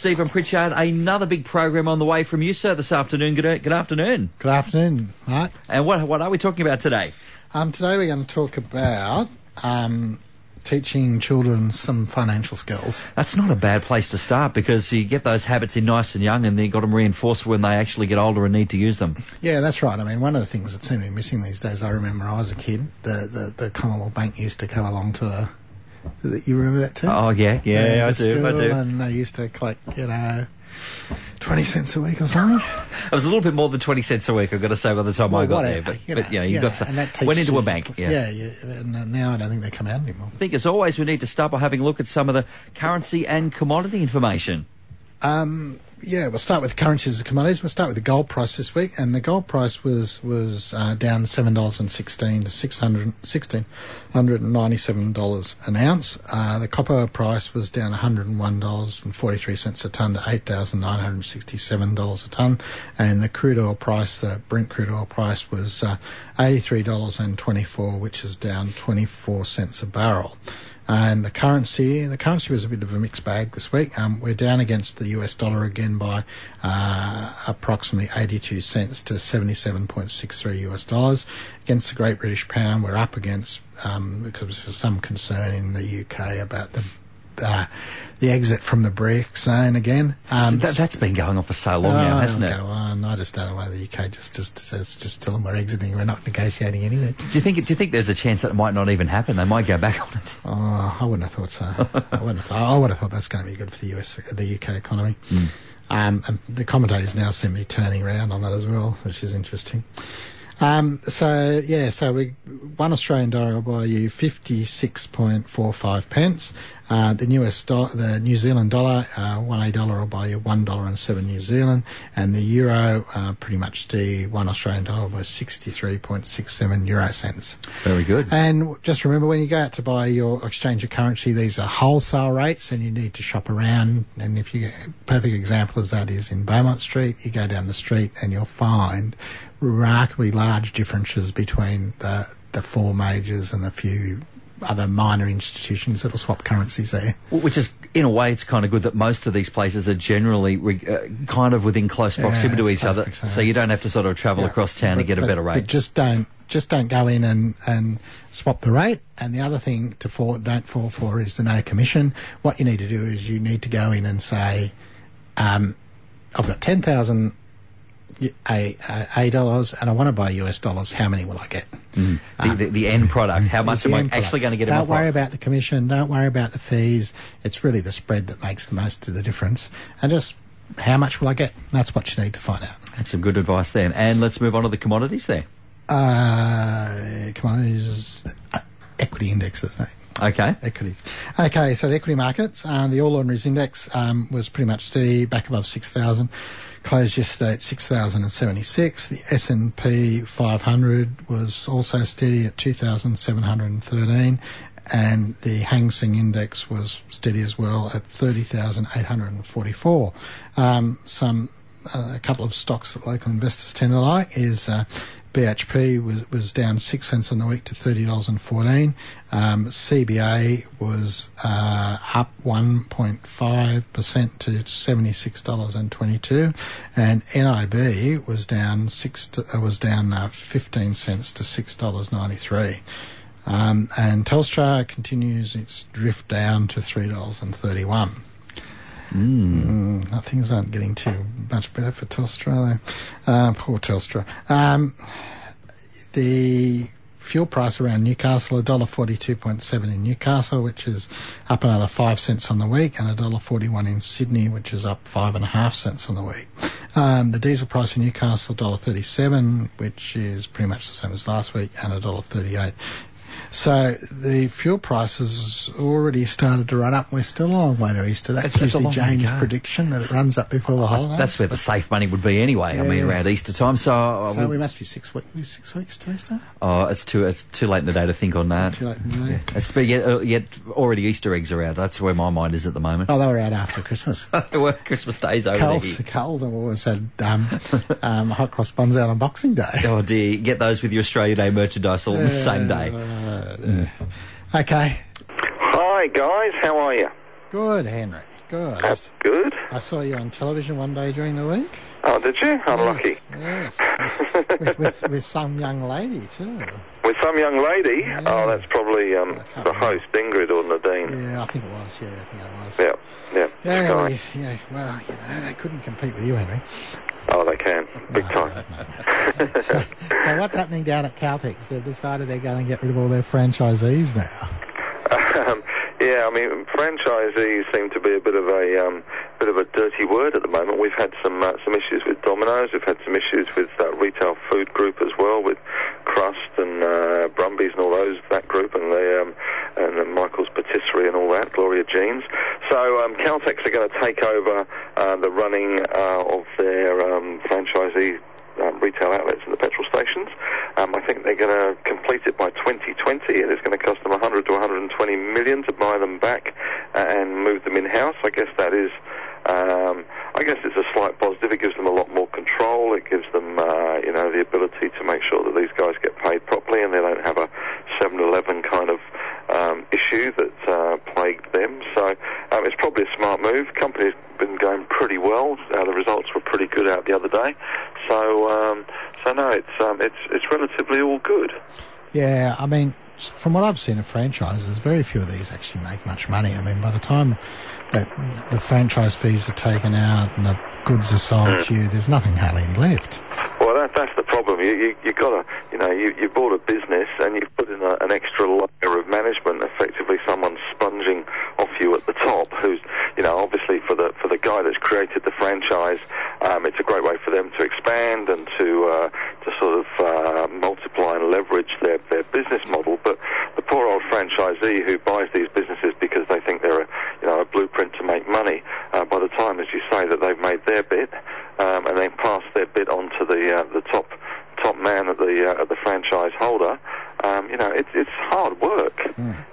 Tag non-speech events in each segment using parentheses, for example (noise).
Stephen Pritchard, another big program on the way from you, sir, this afternoon. Good, good afternoon. Good afternoon, Mark. And what, what are we talking about today? Um, today we're going to talk about um, teaching children some financial skills. That's not a bad place to start because you get those habits in nice and young and then you got them reinforced when they actually get older and need to use them. Yeah, that's right. I mean, one of the things that seem to be missing these days, I remember I was a kid, the, the, the Commonwealth Bank used to come along to the. You remember that too? Oh, yeah, yeah, I do, I do. And they used to collect, you know, 20 cents a week or something. It was a little bit more than 20 cents a week, I've got to say, by the time I got there. But, you but know, yeah, you yeah, got and that went into you- a bank. Yeah. Yeah, yeah, and uh, now I don't think they come out anymore. I think as always we need to start by having a look at some of the currency and commodity information. Um, yeah, we'll start with currencies and commodities. We'll start with the gold price this week, and the gold price was was uh, down seven dollars and sixteen to six hundred sixteen hundred and ninety seven dollars an ounce. Uh, the copper price was down one hundred and one dollars and forty three cents a ton to eight thousand nine hundred sixty seven dollars a ton, and the crude oil price, the Brent crude oil price, was uh, eighty three dollars and twenty four, which is down twenty four cents a barrel. And the currency, the currency was a bit of a mixed bag this week. Um, we're down against the US dollar again by uh, approximately 82 cents to 77.63 US dollars. Against the Great British Pound, we're up against um, because there's some concern in the UK about the uh, the exit from the BRICS zone again. Um, that, that's been going on for so long now, oh, hasn't it? Go on. I just don't know why the UK just just says just tell them we're exiting. We're not negotiating anything. Do you think? Do you think there's a chance that it might not even happen? They might go back on it. (laughs) Oh, I wouldn't have thought so. I wouldn't have thought, I would have thought that's going to be good for the US, the UK economy. Um, and the commentators now seem to be turning around on that as well, which is interesting. Um, so yeah, so we one Australian dollar will buy you fifty six point four five pence. Uh, the US do- the New Zealand dollar, uh, one A dollar will buy you one dollar and seven New Zealand, and the euro uh, pretty much the one Australian dollar was sixty three point six seven euro cents. Very good. And just remember when you go out to buy your exchange of currency, these are wholesale rates and you need to shop around. And if you, perfect example of that is in Beaumont Street, you go down the street and you'll find remarkably large differences between the, the four majors and the few other minor institutions that'll swap currencies there. Which is, in a way, it's kind of good that most of these places are generally re- uh, kind of within close proximity to each other, proximity. so you don't have to sort of travel Yeah. across town to But- get a but- better But rate. just don't just don't go in and, and swap the rate. And the other thing to fall don't fall for is the no commission. What you need to do is you need to go in and say, um, I've got ten thousand a dollars and I want to buy US dollars. How many will I get? the, the, the end product. How much am I product. actually going to get Don't worry pocket? about the commission. Don't worry about the fees. It's really the spread that makes the most of the difference. And just how much will I get? That's what you need to find out. That's some good advice there. And let's move on to the commodities there. Uh, commodities, uh, equity indexes. Eh? Okay. Equities. Okay, so the equity markets, uh, the All Ordinaries Index um, was pretty much steady, back above 6,000. Closed yesterday at 6,076. The S&P 500 was also steady at 2,713. And the Hang Seng Index was steady as well at 30,844. Um, some uh, a couple of stocks that local investors tend to like is uh, BHP was was down six cents on the week to thirty dollars and fourteen. Um, CBA was uh, up one point five percent to seventy six dollars and twenty two, and NIB was down six to, uh, was down uh, fifteen cents to six dollars ninety three. Um, and Telstra continues its drift down to three dollars and thirty one. Mm, things aren't getting too much better for Telstra. They? Uh, poor Telstra. Um, the fuel price around Newcastle, a dollar forty-two point seven in Newcastle, which is up another five cents on the week, and a dollar forty-one in Sydney, which is up five and a half cents on the week. Um, the diesel price in Newcastle, dollar thirty-seven, which is pretty much the same as last week, and a dollar thirty-eight. So the fuel prices already started to run up. We're still a long way to Easter. That's It's- usually James' prediction that it runs up before the holidays. That's where the safe money would be anyway. I mean, Yeah. around Easter time. So, uh, So we- we must be six weeks. Six weeks to Easter. oh, it's too it's too late in the day to think on that. Too late in the day. It's but yet, uh, yet already Easter eggs are out. That's where my mind is at the moment. Oh, they were out after Christmas. (laughs) Well, Christmas Day's over Cold, there. cold, and we always had um, (laughs) um, hot cross buns out on Boxing Day. Oh dear, get those with your Australia Day merchandise all on the same day. Okay, Hi guys, how are you? good, Henry. Good. That's good. I saw you on television one day during the week. Oh, did you? Unlucky. Yes, yes. (laughs) with, with, with, some young lady too. With some young lady. Yeah. Oh, that's probably um, the remember. host, Ingrid or Nadine. Yeah, I think it was. Yeah, I think it was. Yeah, yeah. Yeah, well, yeah. Well, you know, they couldn't compete with you, Henry. Oh, they can. Big time. (laughs) so, so what's happening down at Caltex? They've decided they're going to get rid of all their franchisees now. Um, yeah, I mean, franchisees seem to be a bit of a um, bit of a dirty word at the moment. We've had some uh, some issues with Domino's. We've had some issues with that retail food group as well, with Crust and uh, Brumby's and all those that group, and the um, and Michael's Patisserie and all that, Gloria Jeans. So um, Caltex are going to take over uh, the running uh, of their um, franchisee um, retail outlets and the petrol stations. Um, I think they're going to complete it by 2020, and it's going to cost them 100 to 120 million to buy them back uh, and move them in house. I guess that is. Um, I guess it's a slight positive. It gives them a lot more control. It gives them, uh, you know, the ability to make sure that these guys get paid properly and they don't have a 7-Eleven kind of um, issue that uh, plagued them. So um, it's probably a smart move. Company's been going pretty well. Uh, the results were pretty good out the other day. So, um, so no, it's um, it's it's relatively all good. Yeah, I mean, from what I've seen of franchises, very few of these actually make much money. I mean, by the time that the franchise fees are taken out and the goods are sold to you, there's nothing hardly left. Well, that, that's the problem. You you, you got to, you know, you, you bought a business and you've put in a, an extra layer of management. Effectively, someone sponging off you at the top. Who's, you know, obviously for the for the guy that's created the franchise, um, it's a great way for them to expand and to uh, to sort of uh, multiply and leverage their their business model. But the poor old franchisee who buys these businesses because they think they're a you know a blueprint to make money. Uh, by the time, as you say, that they've made their bit um, and then pass their bit on to the uh, the top top man of the uh, of the franchise holder. Um, you know, it's it's hard work.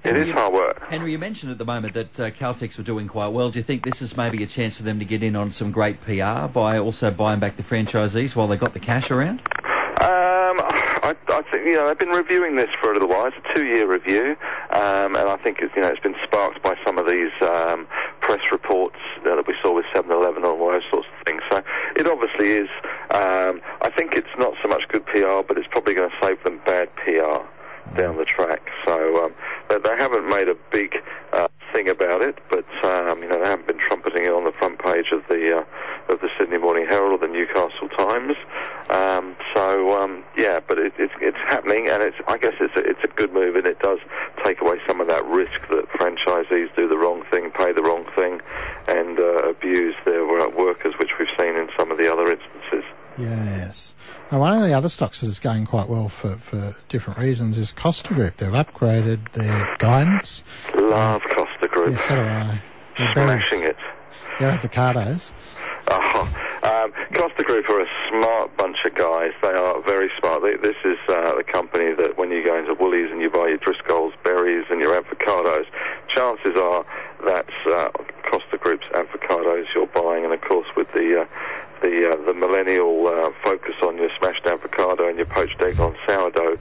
It is hard work. Henry, you mentioned at the moment that uh, Caltex were doing quite well. Do you think this is maybe a chance for them to get in on some great PR by also buying back the franchisees while they got the cash around? Um, I, I think you know they've been reviewing this for a little while. It's a two-year review, um, and I think it's, you know it's been sparked by some of these um, press reports uh, that we saw with 7-Eleven and all those sorts of things. So it obviously is. Um, I think it's not so much good PR, but it's probably going to save them bad PR down the track. So um, they, they haven't made a big uh, thing about it, but um, you know they haven't been trumpeting it on the front page of the uh, of the Sydney Morning Herald or the Newcastle Times. Um, so um, yeah, but it, it's it's happening, and it's I guess it's a, it's a good move, and it does take away some of that risk that franchisees do the wrong thing, pay the wrong thing, and uh, abuse their workers, which we've seen in some of the other instances. Yes. Now, one of the other stocks that is going quite well for, for different reasons is Costa Group. They've upgraded their guidance. Love Costa Group, Yeah, so do I. Berries- smashing it. Their avocados. Costa Group are a smart bunch of guys. They are very smart. They, this is uh, the company that when you go into Woolies and you buy your Driscoll's berries and your avocados, chances are that's uh, Costa Group's avocados you're buying. And of course, with the uh, the uh, the millennial uh, focus on your smashed avocado and your poached egg on sourdough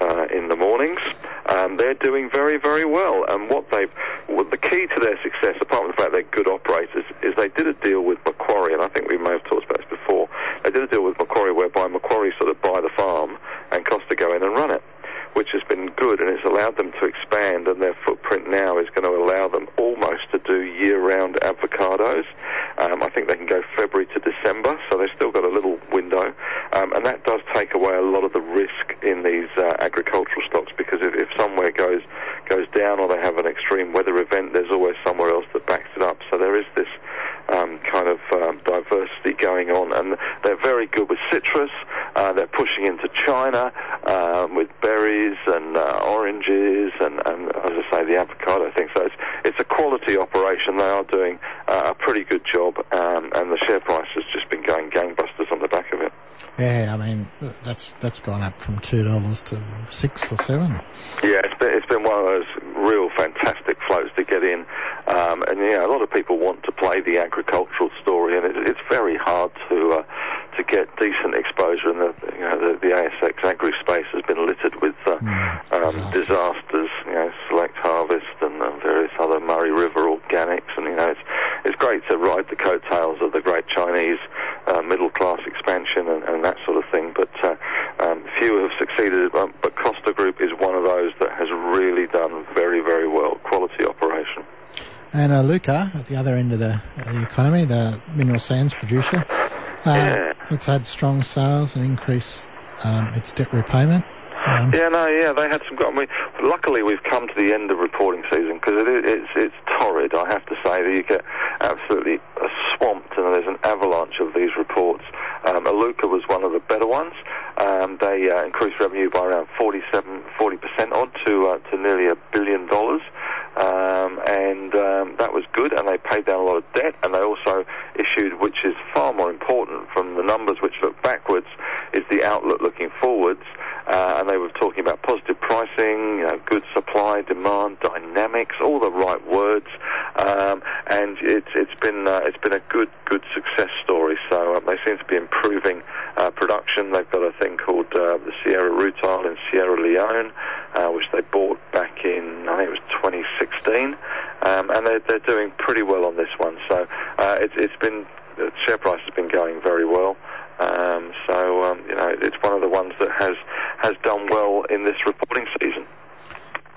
uh, in the mornings, um, they're doing very very well. And what they've well, the key to their success, apart from the fact they're good operators, is they did a deal with that's that's gone up from two dollars to six or seven. Yeah, it's been, it's been one of those real fantastic floats to get in, um, and yeah, a lot of people want to play the agricultural story, and it, it's very hard to uh, to get decent exposure. And the, you know, the, the ASX agri space has been littered with uh, mm, um, disasters. disasters, you know, select harvest and uh, various other Murray River organics, and you know, it's it's great to ride the coattails of the great Chinese uh, middle class expansion and, and, that sort of thing, but uh, few have succeeded, but Costa Group is one of those that has really done very, very well. Quality operation. And uh, Iluka, at the other end of the, the economy, the mineral sands producer, uh, yeah. it's had strong sales and increased um, its debt repayment. Um, yeah, no, yeah, they had some. I mean, luckily we've come to the end of reporting season because it's it's torrid. I have to say that you get absolutely uh, swamped, and there's an avalanche of these reports um, Iluka was one of the better ones. Um, they uh, increased revenue by around 47, 40 percent odd to uh, to nearly a billion dollars, um, and um, that was good. And they paid down a lot of debt, and they also issued, which is far more important from the numbers which look backwards, is the outlook looking forwards. Uh, and they were talking about positive pricing, you know, good supply, demand, dynamics, all the right words. Um, and it's it's been uh, it's been a good good success story. So uh, they seem to be improving uh, production. They've got a thing called uh, the Sierra Rutile in Sierra Leone, uh, which they bought back in I think it was 2016, um, and they're they're doing pretty well on this one. So uh, it's it's been the share price has been going very well. Um, so um, you know it's one of the ones that has has done well in this reporting season.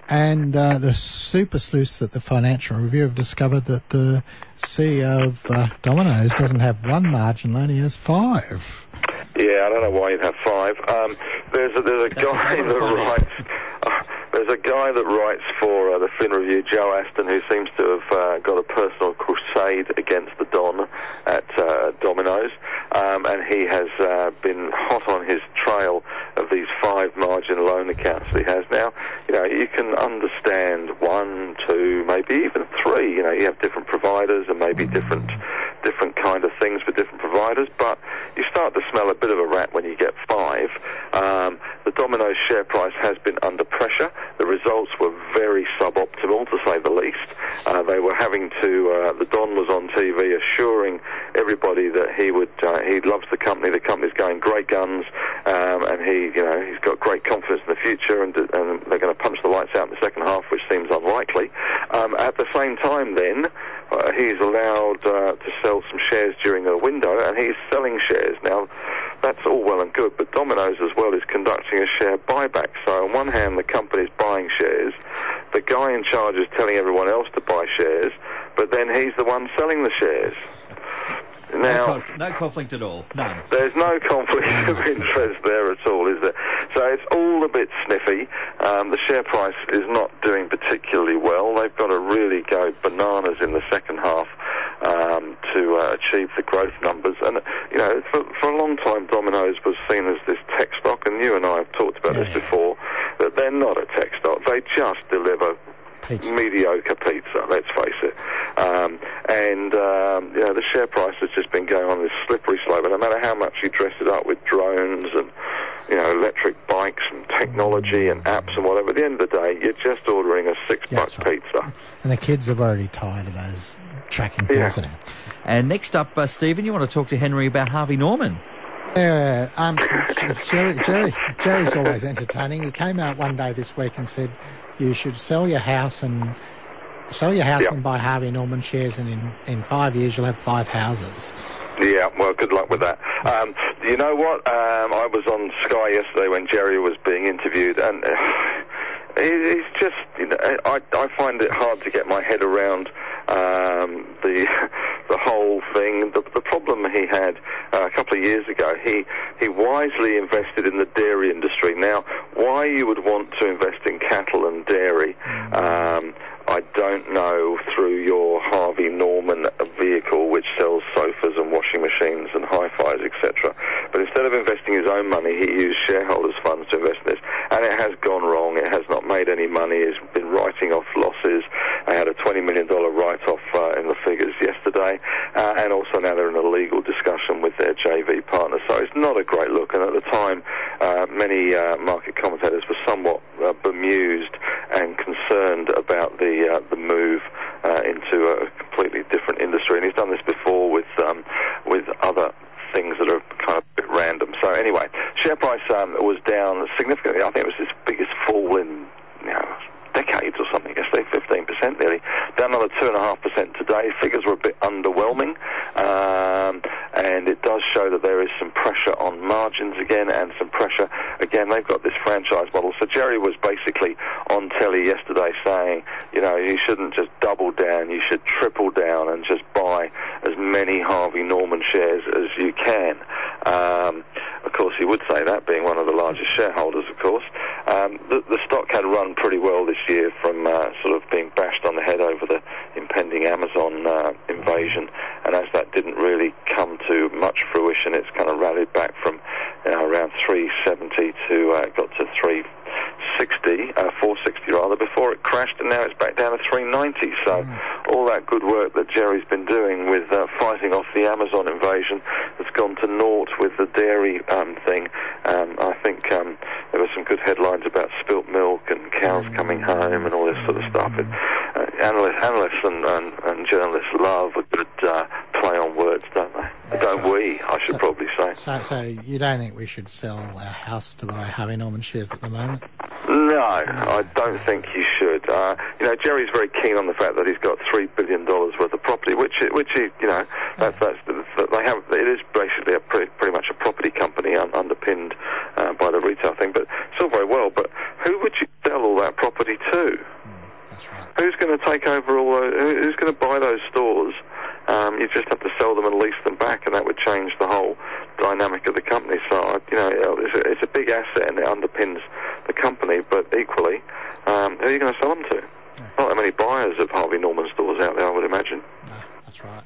And uh, the super sleuths at the Financial Review have discovered that the CEO of uh, Domino's doesn't have one margin loan, he has five. Yeah, I don't know why you'd have five. Um, there's a, there's a That's guy that writes. Uh, there's a guy that writes for uh, the Fin Review, Joe Aston, who seems to have uh, got a personal against the Don at uh, Domino's, um, and he has uh, been hot on his trail of these five margin loan accounts that he has now. You know, you can understand one, two, maybe even three. You know, you have different providers and maybe different different kind of things for different providers, but you start to smell a bit of a rat when you get five. Um, the Domino's share price has been under pressure. The results were very suboptimal, to say the least. Uh, they were having to. Uh, the Don was on TV assuring everybody that he would. Uh, he loves the company. The company's going great guns, um, and he, you know, he's got great confidence in the future, and, and they're going to punch the lights out in the second half, which seems unlikely. Um, at the same time, then. Uh, he's allowed uh, to sell some shares during a window, and he's selling shares now. That's all well and good, but Domino's as well is conducting a share buyback. So on one hand, the company's buying shares, the guy in charge is telling everyone else to buy shares, but then he's the one selling the shares. No, Now, conf- no conflict at all. None. there's no conflict of interest there at all, is there? So it's all a bit sniffy. Um, the share price is not doing particularly well. They've got to really go bananas in the second half um, to uh, achieve the growth numbers. And, you know, for, for a long time, Domino's was seen as this tech stock, and you and I have talked about this Yeah. before, that they're not a tech stock. They just deliver Pizza. mediocre pizza, let's face it. Um, and, um, you know, the share price has just been going on this slippery slope. And no matter how much you dress it up with drones and, you know, electric bikes and technology and apps and whatever, at the end of the day, you're just ordering a six Yeah, right. pizza. And the kids have already tired of those tracking Yeah. things now. And next up, uh, Stephen, you want to talk to Henry about Harvey Norman. Yeah, um, Gerry, Gerry, Gerry's always entertaining. He came out one day this week and said, "You should sell your house and sell your house Yep. and buy Harvey Norman shares, and in, in five years you'll have five houses." Yeah, well, good luck with that. Um, you know what? Um, I was on Sky yesterday when Gerry was being interviewed, and uh, (sighs) he- he's just, you know, I, I find it hard to get my head around um, the (laughs) the whole thing. The, the problem he had uh, a couple of years ago, he he wisely invested in the dairy industry. Now, why you would want to invest in cattle and dairy? Um, I don't know through your Harvey Norman vehicle, which sells sofas and washing machines and hi-fis, etc. But instead of investing his own money, he used shareholders' funds to invest in this, and it has gone wrong. It has not made any money. It's been writing off losses. They had a twenty million dollar write-off uh, in the figures yesterday, uh, and also now they're in a legal discussion with their JV partner. So it's not a great look. And at the time, uh, many uh, market commentators were somewhat uh, bemused and concerned about the uh, the move So mm. all that good work that Gerry's been doing with uh, fighting off the Amazon invasion has gone to naught with the dairy um, thing. Um, I think um, there were some good headlines about spilt milk and cows mm. coming home and all this sort of stuff. Mm. And, uh, analysts, analysts and, and, and, journalists love a good uh, play on words, don't they? Don't we, I should so, probably say. So, so you don't think we should sell our house to buy Harvey Norman shares at the moment? No, I don't think you uh, you know, Gerry's very keen on the fact that he's got three billion dollars worth of property, which, which he, you know, that's, that's that they have. It is basically a pretty, pretty much a property company un, underpinned uh, by the retail thing. But it's all very well. But who would you sell all that property to? Mm, right. Who's going to take over all? Those, who's going to buy those stores? Um, you just have to sell them and lease them back, and that would change the whole dynamic of the company. So, you know, it's a, it's a big asset and it underpins the company, but equally, um, who are you going to sell them to? Not that many buyers of Harvey Norman stores out there, I would imagine. No, that's right.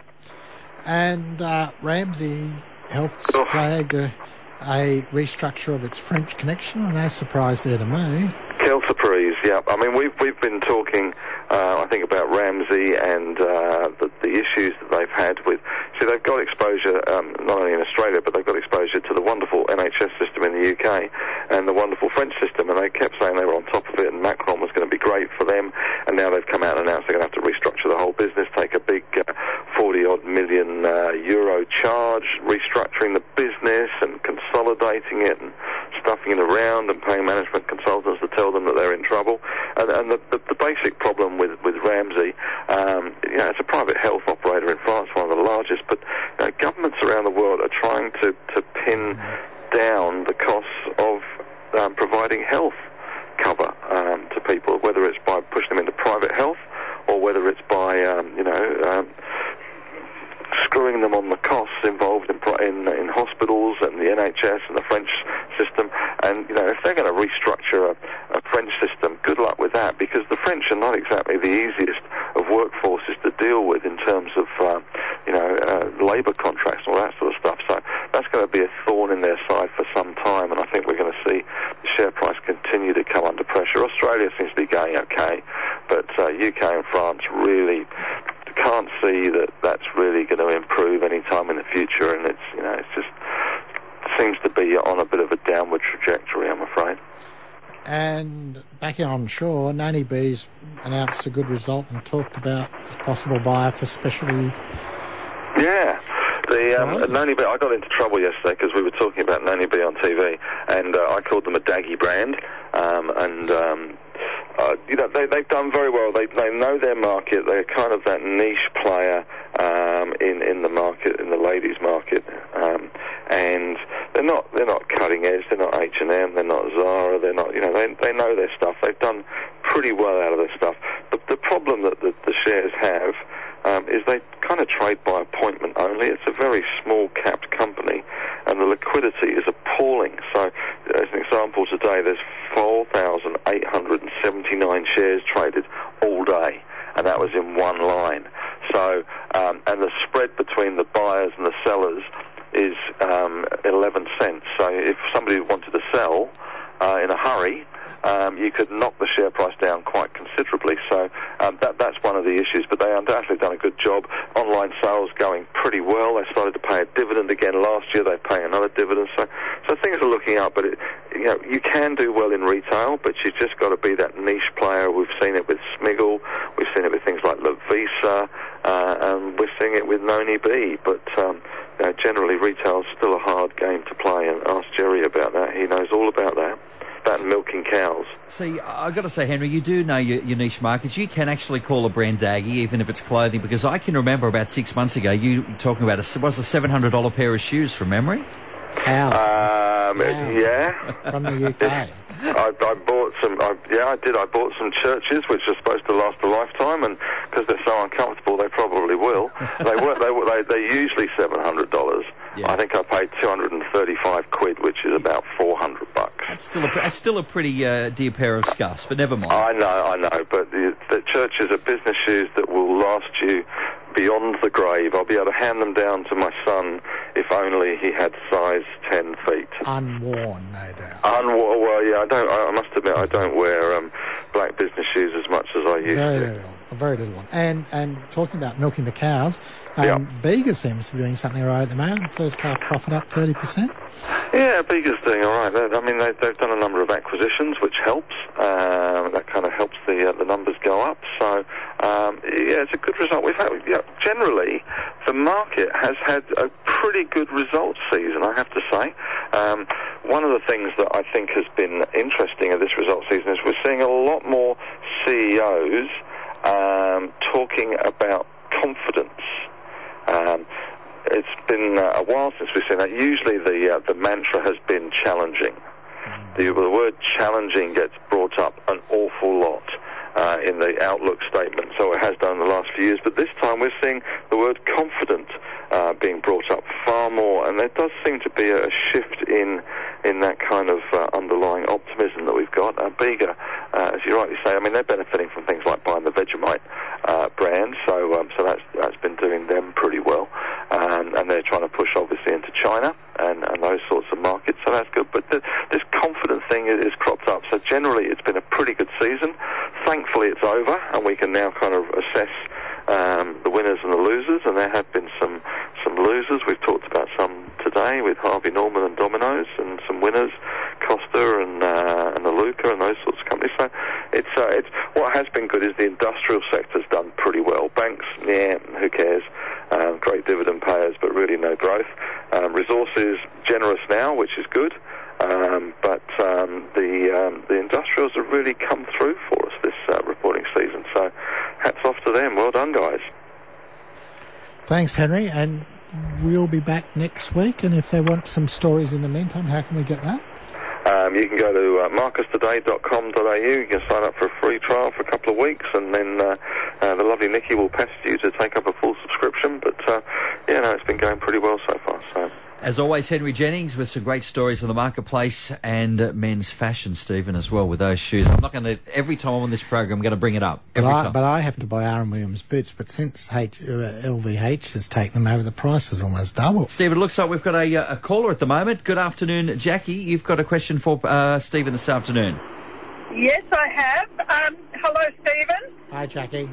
And uh, Ramsay Health oh. flagged a, a, restructure of its French connection. No surprise there to me. Quelle surprise, yeah. I mean, we've, we've been talking uh, I think about Ramsay and uh, the, the, issues that they've had with. See, they've got exposure um, not only in Australia, but they've got exposure to the wonderful NHS system in the UK and the wonderful French system, and they kept saying they were on top of it, and Macron was going to be great for them, and now they've come out and announced they're going to have to restructure the whole business, take a big uh, 40 odd million uh, euro charge, restructuring the business and consolidating it and stuffing it around and paying management consultants to tell them that they're in trouble. And, and the, the, the, basic problem with, with Ramsay, um, you know, it's a private health operator in France, one of the largest, but you know, governments around the world are trying to, to pin down the costs of um, providing health cover um, to people, whether it's by pushing them into private health or whether it's by, um, you know, um, screwing them on the costs involved in, in, in hospitals and the NHS and the French system. And you know, if they're going to restructure a, a French system, good luck with that, because the French are not exactly the easiest of workforces to deal with in terms of uh, you know uh, labour contracts and all that sort of stuff. So that's going to be a thorn in their side for some time, and I think we're going to see the share price continue to come under pressure. Australia seems to be going okay, but uh, UK and France really can't see that that's really going to improve any time in the future, and it's you know it's just seems to be on a bit of a downward trajectory, I'm afraid. And on shore, Noni B's announced a good result and talked about this possible buyer for specialty. Yeah. The um, Noni B, I got into trouble yesterday because we were talking about Noni B on TV, and uh, I called them a daggy brand, um, and um, uh, you know, they, they've done very well. They, they know their market. They're kind of that niche player um, in in the market, in the ladies' market, um, and they're not they're not cutting edge. They're not H and M. They're not Zara. They're not you know they they know their stuff. They've done pretty well out of their stuff. But the problem that the, the shares have um, is they kind of trade by appointment only. It's a very small capped company, and the liquidity is appalling. So, as an example, today there's 4,879 shares traded all day, and that was in one line. So, um, and the spread between the buyers and the sellers is um, 11 cents. So, if somebody wanted to sell uh, in a hurry, um, you could knock the share price down quite considerably. So um, that, that's one of the issues. But they undoubtedly done a good job. Online sales going pretty well. They started to pay a dividend again last year. They're paying another dividend. So so things are looking up. But it, you know you can do well in retail, but you've just got to be that niche player. We've seen it with Smiggle. We've seen it with things like Lovisa, uh, and we're seeing it with Noni B. But um, know, generally, retail's still a hard game to play. And ask Gerry about that. He knows all about that about milking cows. See, I've got to say, Henry, you do know your, your niche markets. You can actually call a brand daggy, even if it's clothing, because I can remember about six months ago you talking about a, was a $700 pair of shoes from memory? House Um, Wow. yeah. from the UK. (laughs) I, I bought some. I, yeah, I did. I bought some Church's which are supposed to last a lifetime, and because they're so uncomfortable, they probably will. they weren't. They, were- they they're usually seven hundred dollars. Yeah. I think I paid two hundred and thirty-five quid, which is about four hundred bucks. That's still a, that's still a pretty uh, dear pair of scuffs, but never mind. I know, I know, but the, the Church's are business shoes that will last you beyond the grave. I'll be able to hand them down to my son if only he had size ten feet. Unworn, no doubt. Unwa- well, yeah, I don't. I I must admit, I don't wear um, black business shoes as much as I used to. Very little one. And and talking about milking the cows, um, Yeah. Bega seems to be doing something right at the moment. First half profit up thirty percent. Yeah, Bega's doing all right. I mean, they, they've done a number of acquisitions, which helps. Um, that kind of helps the uh, the numbers go up. So, um, yeah, it's a good result. We've had, yeah, generally, the market has had a pretty good results season. I have to say. Um, one of the things that I think has been interesting of this result season is we're seeing a lot more CEOs um, talking about confidence. Um, it's been uh, a while since we've seen that. Usually, the uh, the mantra has been challenging. The, the word challenging gets brought up an awful lot uh, in the outlook statement, so it has done in the last few years. But this time, we're seeing the word confident uh, being brought up far more, and there does seem to be a shift in in that kind of uh, underlying optimism that we've got. Uh, Bega, uh, as you rightly say, I mean they're benefiting from things like buying the Vegemite uh, brand, so um, so that's that's been doing them pretty well, um, and they're trying to push obviously into China and, and those sorts of markets, so that's good. But the, this confident thing is, is cropped up, so generally it's been a pretty good season. Thankfully, it's over, and we can now kind of assess um, the winners and the losers, and there have been some some losers. We've talked about some today with Harvey Norman and Domino's, and some winners, Costa and uh, and the Iluka and those sorts of companies. So it's uh, it's what has been good is the industrial sector's done pretty well. Banks, yeah, who cares? Um, great dividend payers, but really no growth. Um, resources generous now, which is good. Um, but um, the um, the industrials have really come through for us this uh, reporting season. So hats off to them. Well done, guys. Thanks, Henry, and we'll be back next week. And if they want some stories in the meantime, how can we get that? Um, you can go to uh, marcustoday.com.au. You can sign up for a free trial for a couple of weeks, and then uh, uh, the lovely Nikki will pester you to take up a full subscription. But uh, yeah, no, it's been going pretty well so far. So. As always, Henry Jennings with some great stories in the marketplace and uh, men's fashion, Stephen, as well with those shoes. I'm not going to every time I'm on this program, I'm going to bring it up But I, time. but I have to buy R.M. Williams boots. But since H, uh, LVH has taken them over, the price is almost double. Stephen, it looks like we've got a, uh, a caller at the moment. Good afternoon, Jackie. You've got a question for uh, Stephen this afternoon. Yes, I have. Um, hello, Stephen. Hi, Jackie.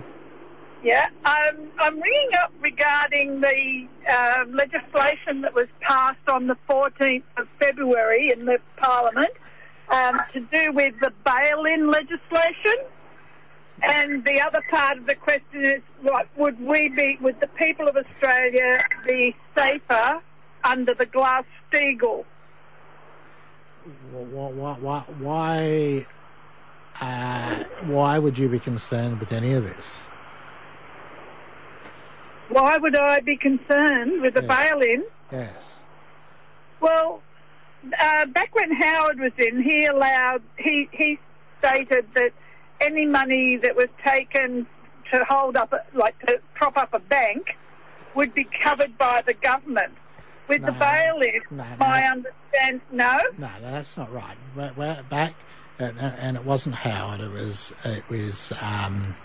Yeah, um, I'm ringing up regarding the uh, legislation that was passed on the 14th of February in the Parliament um, to do with the bail-in legislation. And the other part of the question is, what would we be, would the people of Australia be safer under the Glass-Steagall? Why, why, why, uh, why would you be concerned with any of this? Why would I be concerned with the Yeah. bail-in? Yes. Well, uh, back when Howard was in, he allowed he he stated that any money that was taken to hold up, a, like to prop up a bank, would be covered by the government. With the bail-in, No, no. my understand no. No, no, that's not right. We're, we're back, and, and it wasn't Howard. It was it was um,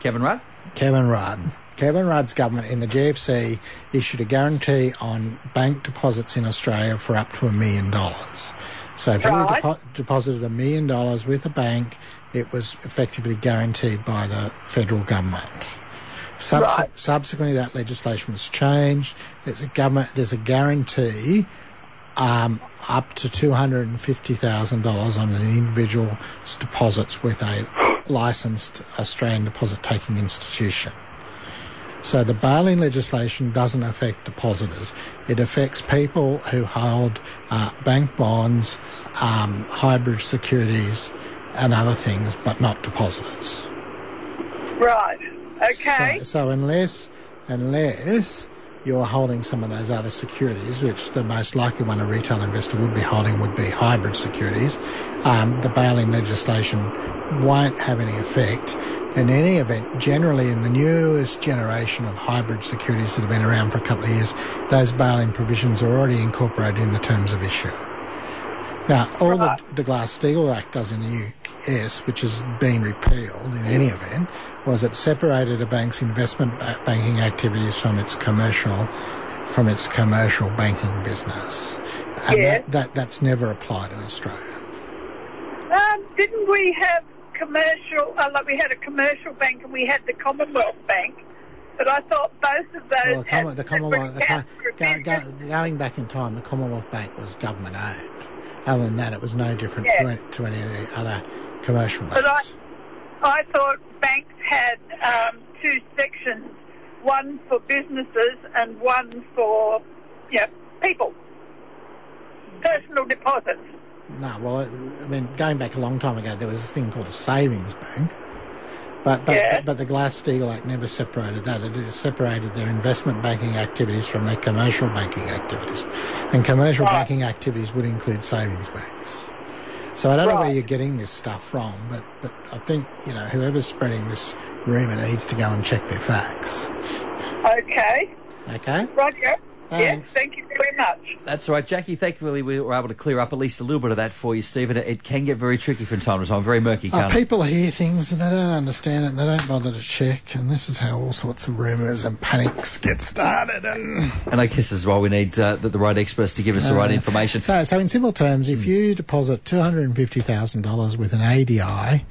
Kevin Rudd? Kevin Rudd. Kevin Rudd's government in the GFC issued a guarantee on bank deposits in Australia for up to a million dollars. So if you depo- deposited a million dollars with a bank, it was effectively guaranteed by the federal government. Subse- Right. Subsequently, that legislation was changed. There's a government. There's a guarantee um, up to two hundred and fifty thousand dollars on an individual's deposits with a licensed Australian deposit taking institution. So the bail-in legislation doesn't affect depositors. It affects people who hold uh, bank bonds, um, hybrid securities, and other things, but not depositors. Right. Okay. So, so unless unless you're holding some of those other securities, which the most likely one a retail investor would be holding would be hybrid securities, um, the bail-in legislation won't have any effect. In any event, generally in the newest generation of hybrid securities that have been around for a couple of years, those bail-in provisions are already incorporated in the terms of issue. Now, all Right. the, the Glass-Steagall Act does in the US, which has been repealed in any event, was it separated a bank's investment banking activities from its commercial, from its commercial banking business. And Yeah. that, that, that's never applied in Australia. Um, didn't we have commercial? Uh, like we had a commercial bank and we had the Commonwealth Bank, but I thought both of those Well, the, Com- the Commonwealth, the go, go, going back in time, the Commonwealth Bank was government owned. Other than that, it was no different to, any, to any of the other commercial But I- banks. I thought banks had um, two sections, one for businesses and one for you know, people, personal deposits. No, well, it- I mean, going back a long time ago, there was this thing called a savings bank. But but, Yeah. but, but the Glass-Steagall Act never separated that. It separated their investment banking activities from their commercial banking activities. And commercial Right. banking activities would include savings banks. So I don't know where you're getting this stuff from, but, but I think, you know, whoever's spreading this rumour needs to go and check their facts. Okay, Okay? Roger. Thanks. Yes, thank you very much. That's all right, Jackie. Thankfully, we were able to clear up at least a little bit of that for you, Stephen. It, it can get very tricky from time to time, very murky, Oh, can't it? people hear things and they don't understand it and they don't bother to check, and this is how all sorts of rumours and panics get started. And And I guess as well, we need uh, the, the right experts to give us the right Uh, information. So, so in simple terms, if you deposit two hundred and fifty thousand dollars with an ADI,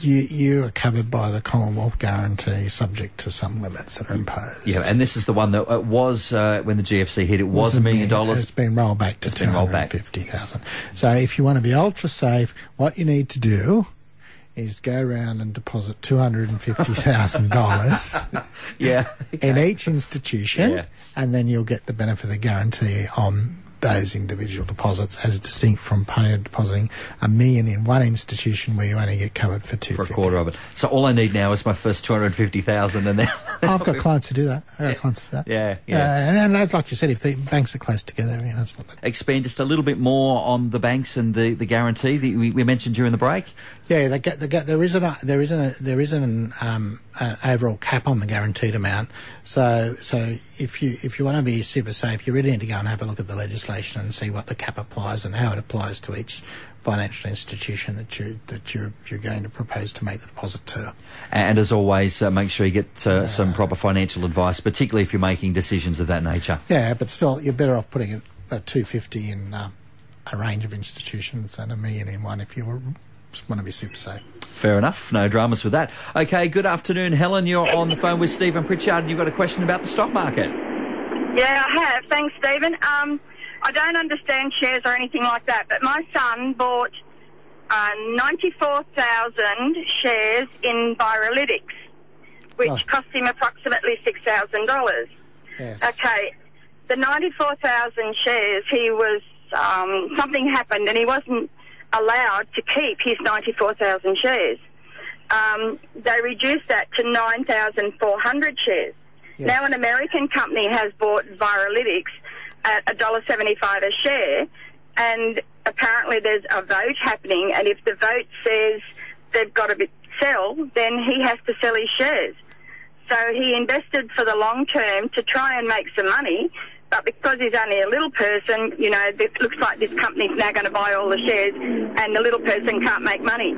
you you are covered by the Commonwealth guarantee, subject to some limits that are imposed. Yeah, and this is the one that uh, was uh, when the GFC hit. It was a million dollars. been rolled back to It's two been rolled back. to fifty thousand. So, if you want to be ultra safe, what you need to do is go around and deposit two hundred and fifty thousand dollars (laughs) Yeah, in each institution, Yeah. and then you'll get the benefit of the guarantee on those individual deposits, as distinct from paid depositing a million in one institution where you only get covered for two for a quarter of it. So all I need now is my first two hundred fifty thousand, and then I've got clients who do that. I've got clients who do that. Yeah, yeah. Uh, and, and like you said, if the banks are close together, you know, it's not that. expand just a little bit more on the banks and the, the guarantee that we, we mentioned during the break. Yeah, they get, they get, there isn't there isn't a, there isn't an, um, an overall cap on the guaranteed amount. So so if you if you want to be super safe, you really need to go and have a look at the legislation and see what the cap applies and how it applies to each financial institution that you that you're you're going to propose to make the deposit to. And as always, uh, make sure you get uh, some proper financial advice, particularly if you're making decisions of that nature. Yeah, but still, you're better off putting it at two fifty in uh, a range of institutions than a million in one if you were, want to be super safe. Fair enough. No dramas with that. Okay, good afternoon, Helen. You're on the phone with Stephen Pritchard, and you've got a question about the stock market. Yeah, I have. Thanks, Stephen. Um, I don't understand shares or anything like that, but my son bought uh, 94,000 shares in Viralytics, which Oh. cost him approximately $6,000. Yes. Okay, the 94,000 shares, he was, um, something happened and he wasn't allowed to keep his 94,000 shares. Um, they reduced that to 9,400 shares. Yes. Now an American company has bought Viralytics at $1.75 a share and apparently there's a vote happening and if the vote says they've got to sell, then he has to sell his shares. So he invested for the long term to try and make some money, but because he's only a little person, you know, this looks like this company's now going to buy all the shares and the little person can't make money.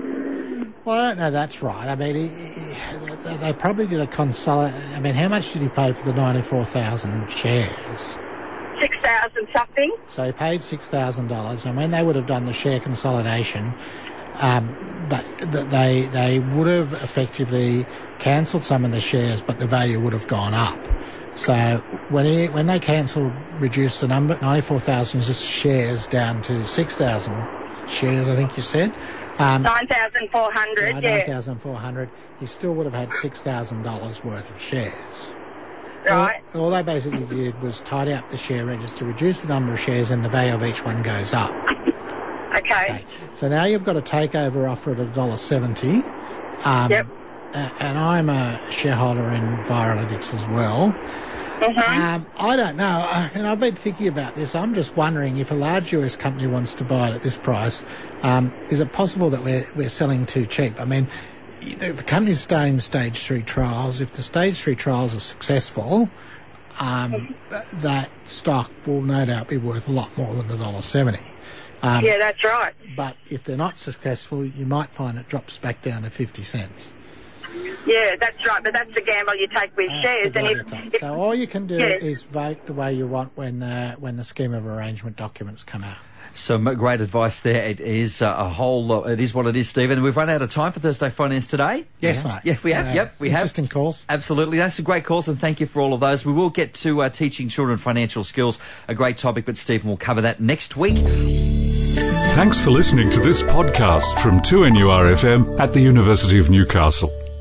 Well, I don't know that's right. I mean, he, he, they- probably did a consolidate. I mean, how much did he pay for the 94,000 shares? 6,000 something. So he paid $6,000, and when they would have done the share consolidation, um, they, they, they would have effectively cancelled some of the shares, but the value would have gone up. So when he, when they cancelled, reduced the number, 94,000 shares down to 6,000 shares, I think you said, um, 9,400, uh, yeah. 9,400, he still would have had $6,000 worth of shares. Right. All, all they basically did was tidy up the share register, reduce the number of shares, and the value of each one goes up. Okay. So now you've got a takeover offer at a dollar seventy. Um, Yep. And I'm a shareholder in Viralytics as well. Um, I don't know, uh, and I've been thinking about this. I'm just wondering if a large US company wants to buy it at this price, um, is it possible that we're we're selling too cheap? I mean, the, the company's starting stage three trials. If the stage three trials are successful, um, th- that stock will no doubt be worth a lot more than a dollar seventy. Um, Yeah, that's right. But if they're not successful, you might find it drops back down to fifty cents. Yeah, that's right. But that's the gamble you take with That's shares. And if, if so all you can do Yes. is vote the way you want when uh, when the scheme of arrangement documents come out. Some great advice there. It is uh, a whole lot. It is what it is, Stephen. We've run out of time for Thursday Finance today. Yes, yeah. mate. Yeah, we have. Uh, yep, we have. interesting calls. Absolutely. That's some great calls, and thank you for all of those. We will get to uh, teaching children financial skills, a great topic, but Stephen will cover that next week. Thanks for listening to this podcast from 2NURFM at the University of Newcastle.